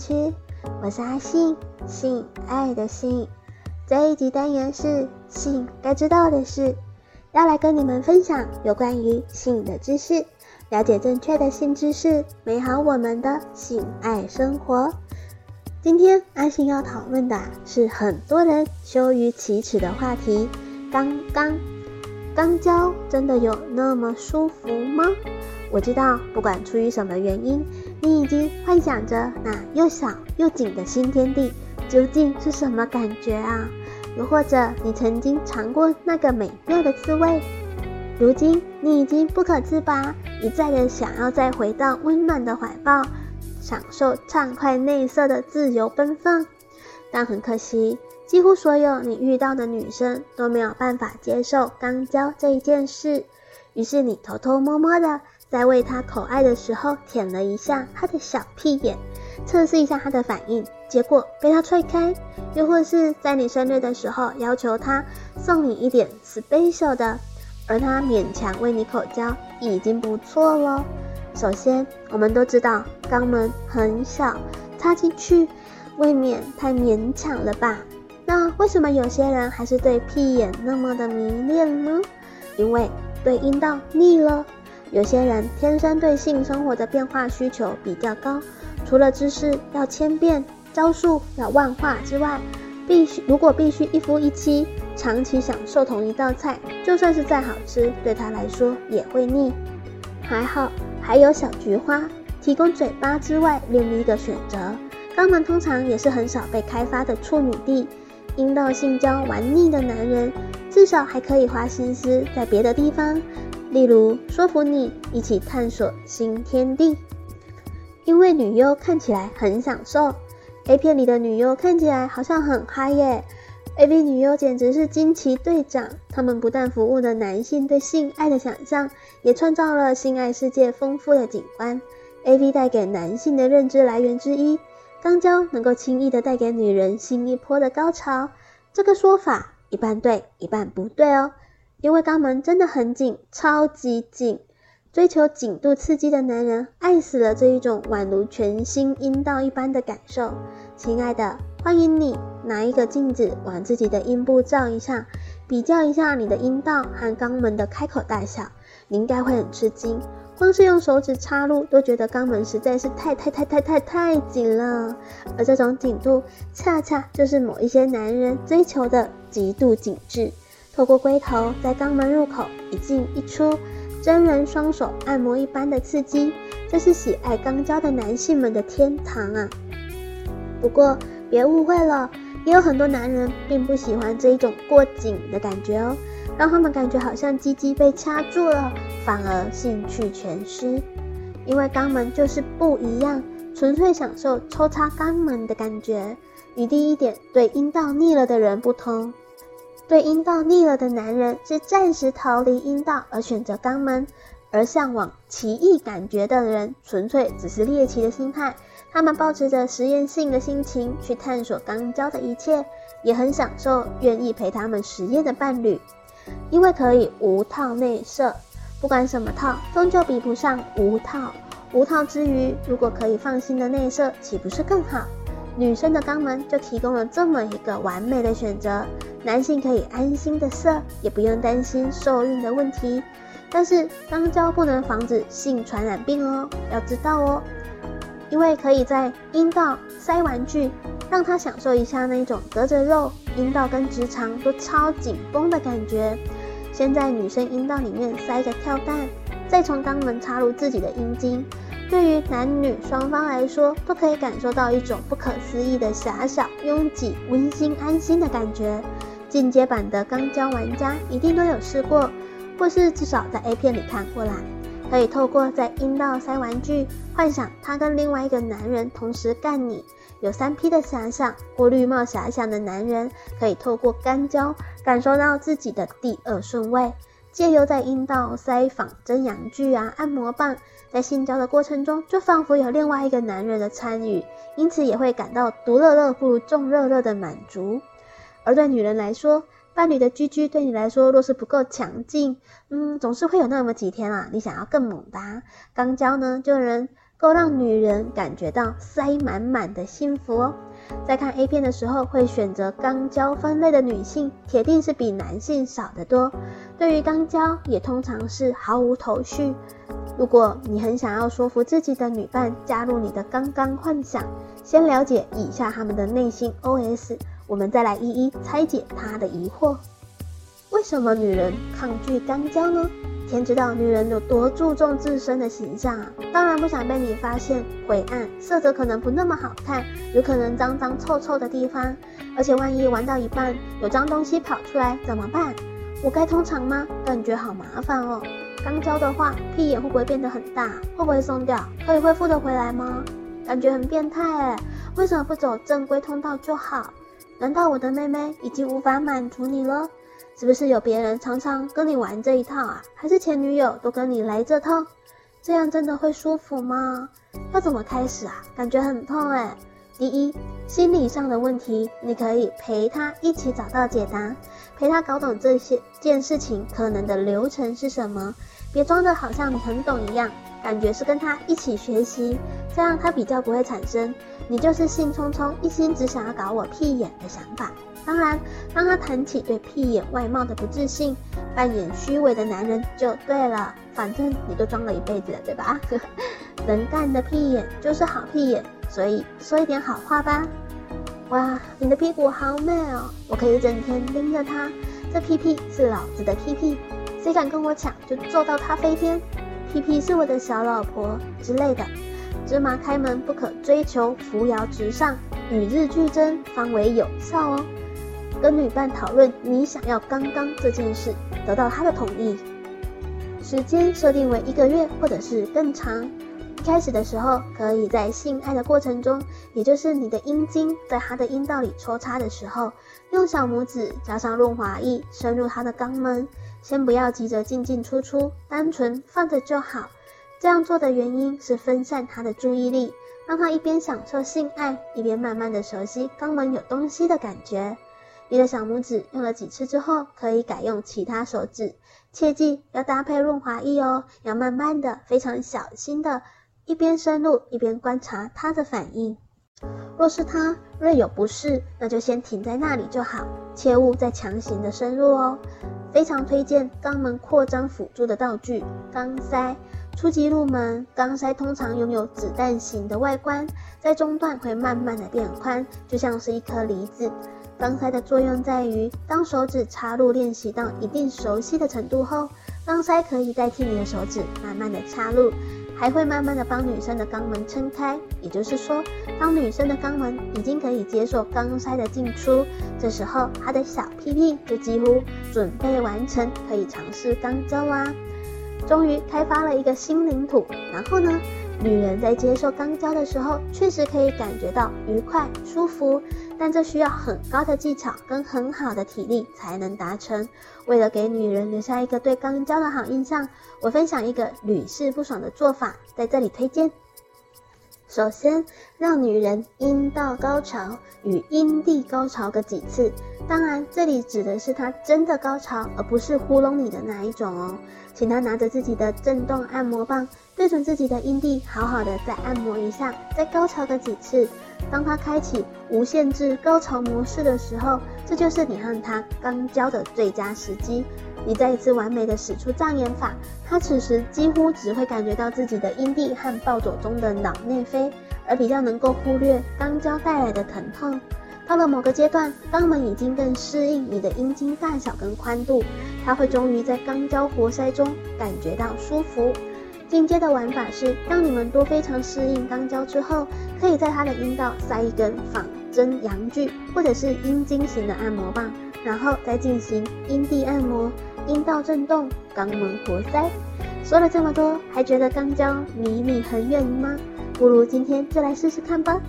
区，我是阿信，性爱的性。这一集单元是性该知道的事，要来跟你们分享有关于性的知识，了解正确的性知识，美好我们的性爱生活。今天阿信要讨论的是很多人羞于启齿的话题——刚刚。肛交真的有那么舒服吗？我知道，不管出于什么原因，你已经幻想着那又小又紧的新天地究竟是什么感觉啊？又或者你曾经尝过那个美妙的滋味，如今你已经不可自拔，一再的想要再回到温暖的怀抱，享受畅快内射的自由奔放。但很可惜，几乎所有你遇到的女生都没有办法接受肛交这一件事，于是你偷偷摸摸的。在喂他口爱的时候，舔了一下他的小屁眼，测试一下他的反应，结果被他踹开；又或是在你生日的时候，要求他送你一点 special 的，而他勉强为你口交，已经不错了。首先，我们都知道肛门很小，插进去未免太勉强了吧？为什么有些人还是对屁眼那么的迷恋呢？因为对阴道腻了。有些人天生对性生活的变化需求比较高，除了姿势要千变、招数要万化之外，必须如果必须一夫一妻，长期享受同一道菜，就算是再好吃，对他来说也会腻。还好还有小菊花提供嘴巴之外另一个选择，肛门通常也是很少被开发的处女地，阴道性交玩腻的男人，至少还可以花心思在别的地方。例如说服你一起探索新天地，因为女优看起来很享受，A 片里的女优看起来好像很嗨耶，AV 女优简直是惊奇队长。他们不但服务了男性对性爱的想象，也创造了性爱世界丰富的景观。AV 带给男性的认知来源之一，肛交能够轻易的带给女人新一波的高潮，这个说法一半对，一半不对哦。因为肛门真的很紧，超级紧，追求紧度刺激的男人爱死了这一种宛如全新阴道一般的感受。亲爱的，欢迎你拿一个镜子往自己的阴部照一下，比较一下你的阴道和肛门的开口大小，你应该会很吃惊。光是用手指插入都觉得肛门实在是太太太太太太紧了，而这种紧度恰恰就是某一些男人追求的极度紧致。透过龟头在肛门入口一进一出，真人双手按摩一般的刺激，这是喜爱肛交的男性们的天堂啊！不过别误会了，也有很多男人并不喜欢这一种过紧的感觉哦，让他们感觉好像鸡鸡被掐住了，反而兴趣全失。因为肛门就是不一样，纯粹享受抽插肛门的感觉，与第一点对阴道腻了的人不同。对阴道腻了的男人是暂时逃离阴道而选择肛门，而向往奇异感觉的人纯粹只是猎奇的心态。他们抱持着实验性的心情去探索肛交的一切，也很享受愿意陪他们实验的伴侣，因为可以无套内射。不管什么套，终究比不上无套。无套之余，如果可以放心的内射，岂不是更好？女生的肛门就提供了这么一个完美的选择，男性可以安心的射，也不用担心受孕的问题。但是肛交不能防止性传染病哦，要知道哦，因为可以在阴道塞玩具，让他享受一下那种隔着肉，阴道跟直肠都超紧绷的感觉。先在女生阴道里面塞个跳蛋，再从肛门插入自己的阴茎。对于男女双方来说，都可以感受到一种不可思议的狭小、拥挤、温馨、安心的感觉。进阶版的肛交玩家一定都有试过，或是至少在 A 片里看过啦。可以透过在阴道塞玩具，幻想他跟另外一个男人同时干你。有三 P 的遐想或绿帽遐想的男人，可以透过肛交感受到自己的第二顺位。借由在阴道塞仿真阳具啊、按摩棒，在性交的过程中，就仿佛有另外一个男人的参与，因此也会感到独乐乐不如众乐乐的满足。而对女人来说，伴侣的 GG 对你来说若是不够强劲，嗯，总是会有那么几天啊，你想要更猛的啊。肛交呢，就能够让女人感觉到塞满满的幸福哦。在看 A 片的时候，会选择肛交分类的女性，铁定是比男性少得多。对于肛交，也通常是毫无头绪。如果你很想要说服自己的女伴加入你的肛肛幻想，先了解以下他们的内心 OS，我们再来一一拆解她的疑惑。为什么女人抗拒肛交呢？天知道女人有多注重自身的形象啊！当然不想被你发现晦暗，色泽可能不那么好看，有可能脏脏臭臭的地方，而且万一玩到一半有脏东西跑出来怎么办？我该通常吗？感觉好麻烦哦。刚交的话，屁眼会不会变得很大？会不会松掉？可以恢复得回来吗？感觉很变态哎！为什么不走正规通道就好？难道我的妹妹已经无法满足你了？是不是有别人常常跟你玩这一套啊？还是前女友都跟你来这套？这样真的会舒服吗？要怎么开始啊？感觉很痛哎。第一，心理上的问题，你可以陪他一起找到解答，陪他搞懂这些件事情可能的流程是什么，别装得好像你很懂一样，感觉是跟他一起学习，这样他比较不会产生你就是兴冲冲，一心只想要搞我屁眼的想法。当然，当他谈起对屁眼外貌的不自信，扮演虚伪的男人就对了。反正你都装了一辈子了，对吧？能干的屁眼就是好屁眼，所以说一点好话吧。哇，你的屁股好美哦，我可以整天拎着它。这屁屁是老子的屁屁，谁敢跟我抢，就揍到他飞天。屁屁是我的小老婆之类的。芝麻开门不可追求扶摇直上，与日俱增方为有效哦。跟女伴讨论你想要肛肛这件事，得到她的同意，时间设定为一个月或者是更长。一开始的时候，可以在性爱的过程中，也就是你的阴茎在她的阴道里抽插的时候，用小拇指加上润滑液深入她的肛门，先不要急着进进出出，单纯放着就好。这样做的原因是分散她的注意力，让她一边享受性爱，一边慢慢的熟悉肛门有东西的感觉。你的小拇指用了几次之后，可以改用其他手指，切记要搭配润滑液哦，要慢慢的、非常小心的，一边深入一边观察它的反应。若是它略有不适，那就先停在那里就好，切勿再强行的深入哦。非常推荐肛门扩张辅助的道具——肛塞。初级入门，肛塞通常拥有子弹型的外观，在中段会慢慢的变宽，就像是一颗梨子。肛塞的作用在于，当手指插入练习到一定熟悉的程度后，肛塞可以代替你的手指慢慢的插入，还会慢慢的帮女生的肛门撑开。也就是说，当女生的肛门已经可以接受肛塞的进出，这时候她的小屁屁就几乎准备完成，可以尝试肛交啦。终于开发了一个新领土。然后呢，女人在接受肛交的时候，确实可以感觉到愉快舒服。但这需要很高的技巧跟很好的体力才能达成。为了给女人留下一个对肛交的好印象，我分享一个屡试不爽的做法，在这里推荐。首先，让女人阴道高潮与阴蒂高潮个几次。当然，这里指的是她真的高潮，而不是糊弄你的那一种哦。请她拿着自己的震动按摩棒，对准自己的阴蒂，好好的再按摩一下，再高潮个几次。当她开启无限制高潮模式的时候，这就是你和她肛交的最佳时机。你再一次完美的使出障眼法，他此时几乎只会感觉到自己的阴蒂和暴走中的脑内啡，而比较能够忽略肛交带来的疼痛。到了某个阶段，肛门已经更适应你的阴茎大小跟宽度，他会终于在肛交活塞中感觉到舒服。进阶的玩法是，当你们都非常适应肛交之后，可以在他的阴道塞一根仿真阳具，或者是阴茎型的按摩棒，然后再进行阴蒂按摩、阴道震动、肛门活塞。说了这么多，还觉得肛交离你很远吗？不如今天就来试试看吧。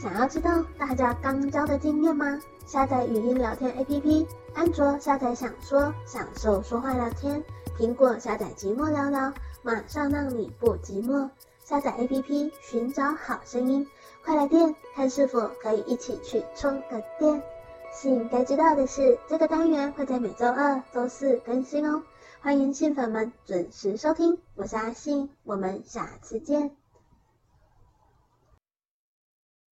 想要知道大家肛交的经验吗？下载语音聊天 APP，安卓下载想说，享受说话聊天；苹果下载寂寞聊聊。马上让你不寂寞，下载 APP 寻找好声音，快来电看是否可以一起去充个电。信该知道的是，这个单元会在每周二、周四更新哦，欢迎信粉们准时收听。我是阿信，我们下次见。